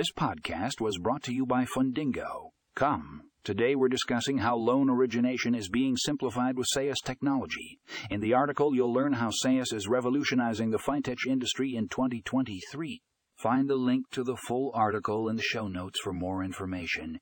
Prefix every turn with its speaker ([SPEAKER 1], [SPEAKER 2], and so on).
[SPEAKER 1] This podcast was brought to you by Fundingo. Come. Today we're discussing how loan origination is being simplified with SaaS technology. In the article, you'll learn how SaaS is revolutionizing the fintech industry in 2023. Find the link to the full article in the show notes for more information.